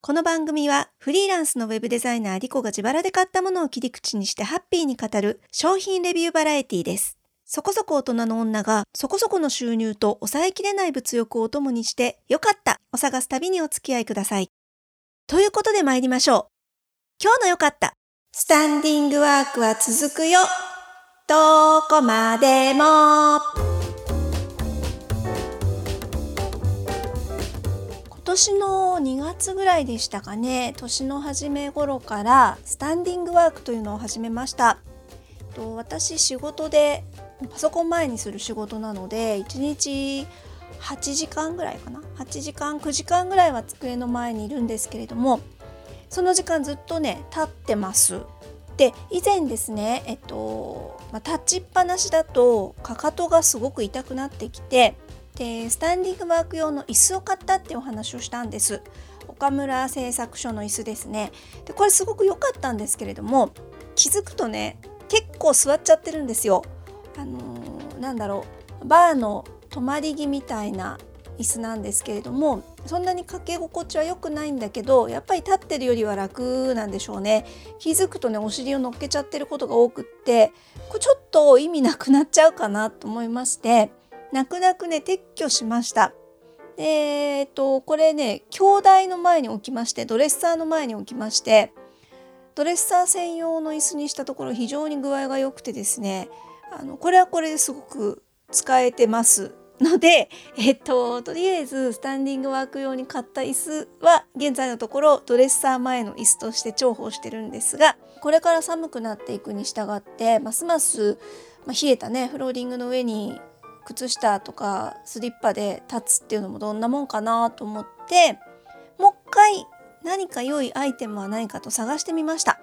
この番組はフリーランスのウェブデザイナーリコが自腹で買ったものを切り口にしてハッピーに語る商品レビューバラエティです。そこそこ大人の女がそこそこの収入と抑えきれない物欲をお供にしてよかったを探す旅にお付き合いください。ということで参りましょう。今日のよかった。スタンディングワークは続くよ。どこまでも。年の2月ぐらいでしたかね。年の初め頃からスタンディングワークというのを始めました。と私仕事でパソコン前にする仕事なので1日8時間ぐらいかな。8時間9時間ぐらいは机の前にいるんですけれどもその時間ずっとね立ってます。で以前ですねえっと、まあ、立ちっぱなしだとかかとがすごく痛くなってきてでスタンディングワーク用の椅子を買ったってお話をしたんです。岡村製作所の椅子ですね。でこれすごく良かったんですけれども気づくとね結構座っちゃってるんですよ。あのー、なんだろうバーの泊まり木みたいな椅子なんですけれどもそんなにかけ心地は良くないんだけどやっぱり立ってるよりは楽なんでしょうね。気づくとねお尻を乗っけちゃってることが多くってこれちょっと意味なくなっちゃうかなと思いまして泣く泣くね撤去しました。えー、っとこれね兄弟の前に置きましてドレッサーの前に置きましてドレッサー専用の椅子にしたところ非常に具合が良くてですねあのこれはこれですごく使えてますので、えっと、とりあえずスタンディングワーク用に買った椅子は現在のところドレッサー前の椅子として重宝してるんですがこれから寒くなっていくに従ってますます、まあ、冷えたねフローリングの上に靴下とかスリッパで立つっていうのもどんなもんかなと思ってもう一回何か良いアイテムはないかと探してみました。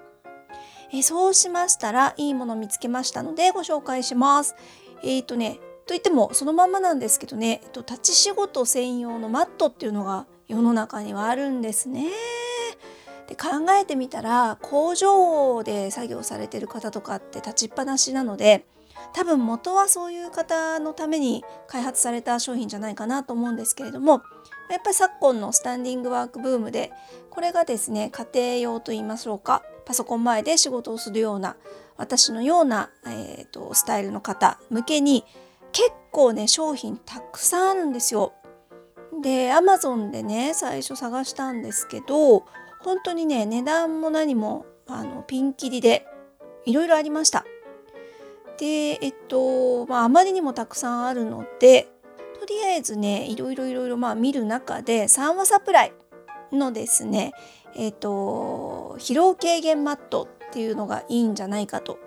えそうしましたらいいもの見つけましたのでご紹介します。えっ、ー、とねといってもそのままなんですけどね、えっと、立ち仕事専用のマットっていうのが世の中にはあるんですね。で考えてみたら工場で作業されてる方とかって立ちっぱなしなので多分元はそういう方のために開発された商品じゃないかなと思うんですけれどもやっぱり昨今のスタンディングワークブームでこれがですね家庭用と言いましょうかパソコン前で仕事をするような私のような、えーと、スタイルの方向けに結構ね商品たくさんあるんですよ。で Amazon でね最初探したんですけど本当にね値段も何もあのピンキリでいろいろありました。でえっと、まあ、あまりにもたくさんあるのでとりあえずねいろいろいろいろまあ見る中で三和サプライのですねえっと疲労軽減マットっていうのがいいんじゃないかと。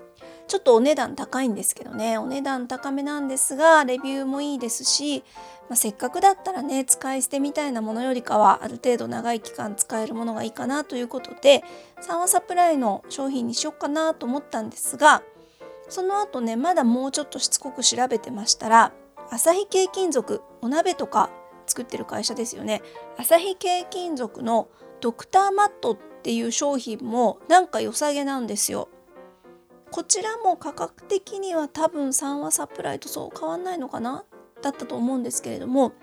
ちょっとお値段高いんですけどねお値段高めなんですがレビューもいいですし、まあ、せっかくだったらね使い捨てみたいなものよりかはある程度長い期間使えるものがいいかなということで三和サプライの商品にしよっかなと思ったんですがその後ねまだもうちょっとしつこく調べてましたら朝日系金属お鍋とか作ってる会社ですよね。朝日系金属のドクターマットっていう商品もなんか良さげなんですよ。こちらも価格的には多分3話サプライとそう変わんないのかな？だったと思うんですけれども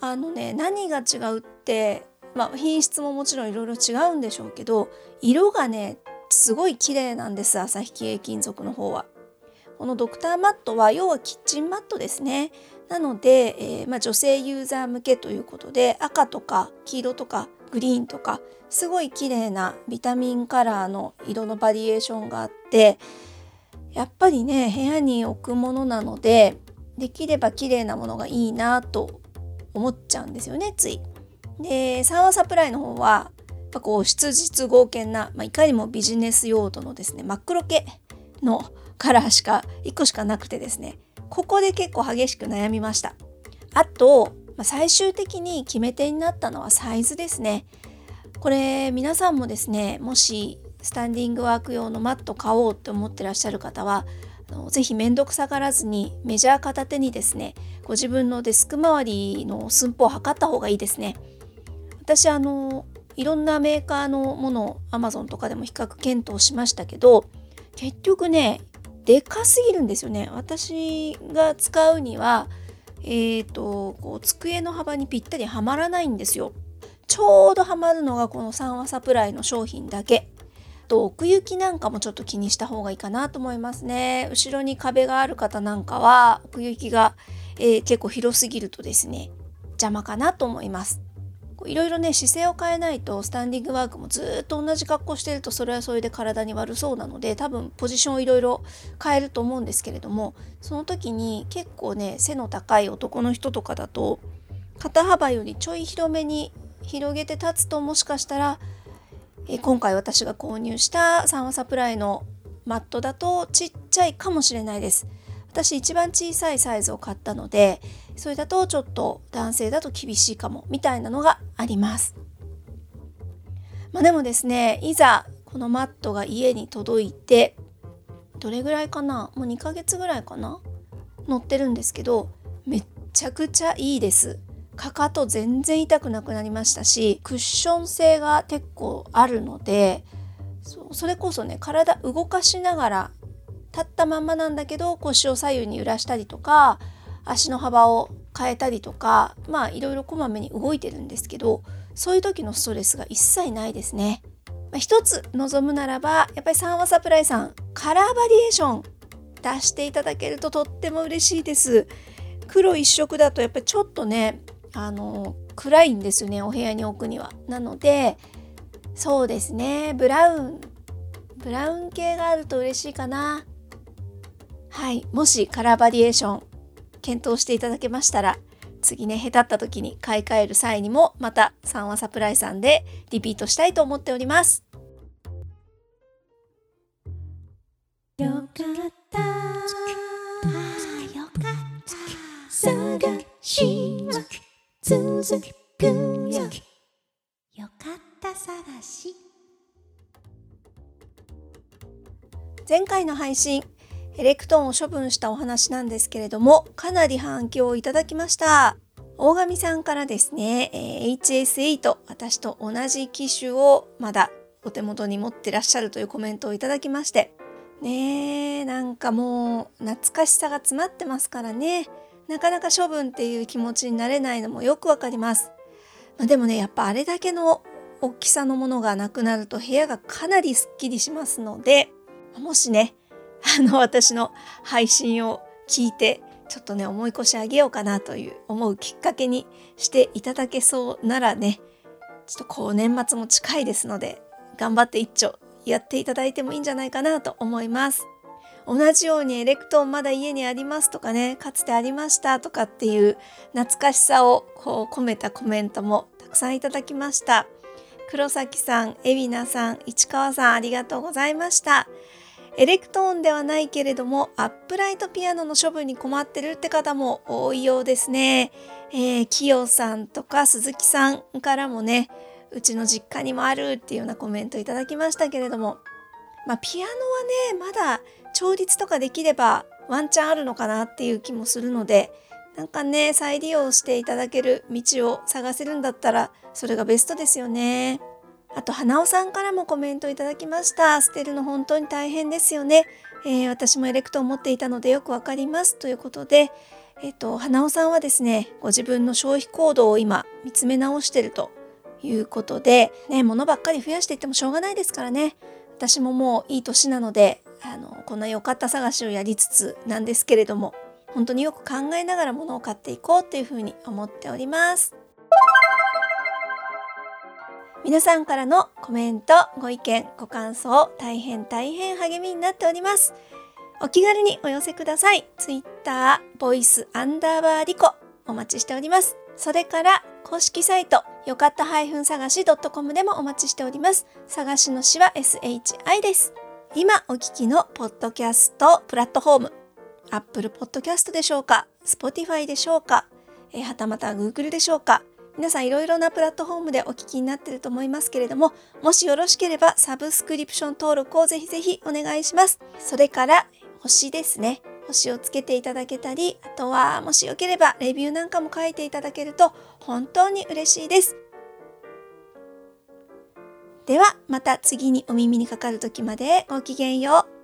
あのね何が違うってまあ品質ももちろんいろいろ違うんでしょうけど色がねすごい綺麗なんです朝日系金属の方は。このドクターマットは要はキッチンマットですね。なので、えー、まあ、女性ユーザー向けということで赤とか黄色とかグリーンとかすごい綺麗なビタミンカラーの色のバリエーションがあってやっぱりね部屋に置くものなのでできれば綺麗なものがいいなと思っちゃうんですよねつい。でサワサプライの方はぱこう質実剛健な、まあ、いかにもビジネス用途のですね真っ黒系のカラーしか1個しかなくてですねここで結構激しく悩みました。あと、まあ、最終的に決め手になったのはサイズですね。これ皆さんもですねもしスタンディングワーク用のマット買おうって思ってらっしゃる方は是非面倒くさがらずにメジャー片手にですねご自分のデスク周りの寸法を測った方がいいですね。私あのいろんなメーカーのものを Amazon とかでも比較検討しましたけど結局ねでかすぎるんですよね。私が使うにはえーと、こう机の幅にぴったりはまらないんですよ。ちょうどハマるのがこの3話サプライの商品だけ。と奥行きなんかもちょっと気にした方がいいかなと思いますね。後ろに壁がある方なんかは奥行きが、えー、結構広すぎるとですね邪魔かなと思います。いろいろね姿勢を変えないとスタンディングワークもずっと同じ格好してるとそれはそれで体に悪そうなので多分ポジションをいろいろ変えると思うんですけれどもその時に結構ね背の高い男の人とかだと肩幅よりちょい広めに広げて立つともしかしたらえ今回私が購入したサンワサプライのマットだとちっちゃいかもしれないです。私一番小さいサイズを買ったのでそれだとちょっと男性だと厳しいかもみたいなのがあります。まあ、でもですねいざこのマットが家に届いてどれぐらいかな？もう2ヶ月ぐらいかな？乗ってるんですけどめっちゃくちゃいいです。かかと全然痛くなくなりましたしクッション性が結構あるのでそれこそね体動かしながら立ったまんまなんだけど腰を左右に揺らしたりとか足の幅を変えたりとかまあいろいろこまめに動いてるんですけどそういう時のストレスが一切ないですね。まあ、一つ望むならばやっぱりサンワサプライさんカラーバリエーション出していただけるととっても嬉しいです。黒一色だとやっぱりちょっとねあの暗いんですよねお部屋に置くには。なのでそうですねブラウンブラウン系があると嬉しいかな。はいもしカラーバリエーション検討していただけましたら次ね、へたった時に買い替える際にもまた3話サプライさんでリピートしたいと思っております。よかった。よかった。探しは続くよ。よかった探し。前回の配信エレクトーンを処分したお話なんですけれども、かなり反響をいただきました。大神さんからですね、えー、HS8、私と同じ機種をまだお手元に持ってらっしゃるというコメントをいただきまして、ねえ、なんかもう懐かしさが詰まってますからね、なかなか処分っていう気持ちになれないのもよくわかります。まあ、でもね、やっぱあれだけの大きさのものがなくなると部屋がかなりすっきりしますので、もしね、あの私の配信を聞いてちょっとね思い越し上げようかなという思うきっかけにしていただけそうならねちょっとこう年末も近いですので頑張って一丁やっていただいてもいいんじゃないかなと思います。同じようにエレクトーンまだ家にありますとかねかつてありましたとかっていう懐かしさをこう込めたコメントもたくさんいただきました黒崎さん、海老名さん、市川さんありがとうございましたエレクトーンではないけれどもアップライトピアノの処分に困ってるって方も多いようですね。えー、キヨさんとか鈴木さんからもねうちの実家にもあるっていうようなコメントいただきましたけれどもまあピアノはねまだ調律とかできればワンチャンあるのかなっていう気もするのでなんかね再利用していただける道を探せるんだったらそれがベストですよね。あと、花尾さんからもコメントいただきました。捨てるの本当に大変ですよね。えー、私もエレクトを持っていたのでよくわかります。ということで、えっ、ー、と、花尾さんはですね、ご自分の消費行動を今見つめ直してるということで、ね、物ばっかり増やしていってもしょうがないですからね。私ももういい年なので、あの、こんな良かった探しをやりつつなんですけれども、本当によく考えながら物を買っていこうっていうふうに思っております。皆さんからのコメント、ご意見、ご感想、大変大変励みになっております。お気軽にお寄せください。Twitter、ボイスアンダーバーリコ、お待ちしております。それから、公式サイト、よかった探し .com でもお待ちしております。探しの詩は SHI です。今お聞きのポッドキャストプラットフォーム、Apple Podcast でしょうか ?Spotify でしょうか？えはたまた Google でしょうか？皆さんいろいろなプラットフォームでお聞きになっていると思いますけれども、もしよろしければサブスクリプション登録をぜひぜひお願いします。それから星ですね。星をつけていただけたり、あとはもしよければレビューなんかも書いていただけると本当に嬉しいです。ではまた次にお耳にかかる時までごきげんよう。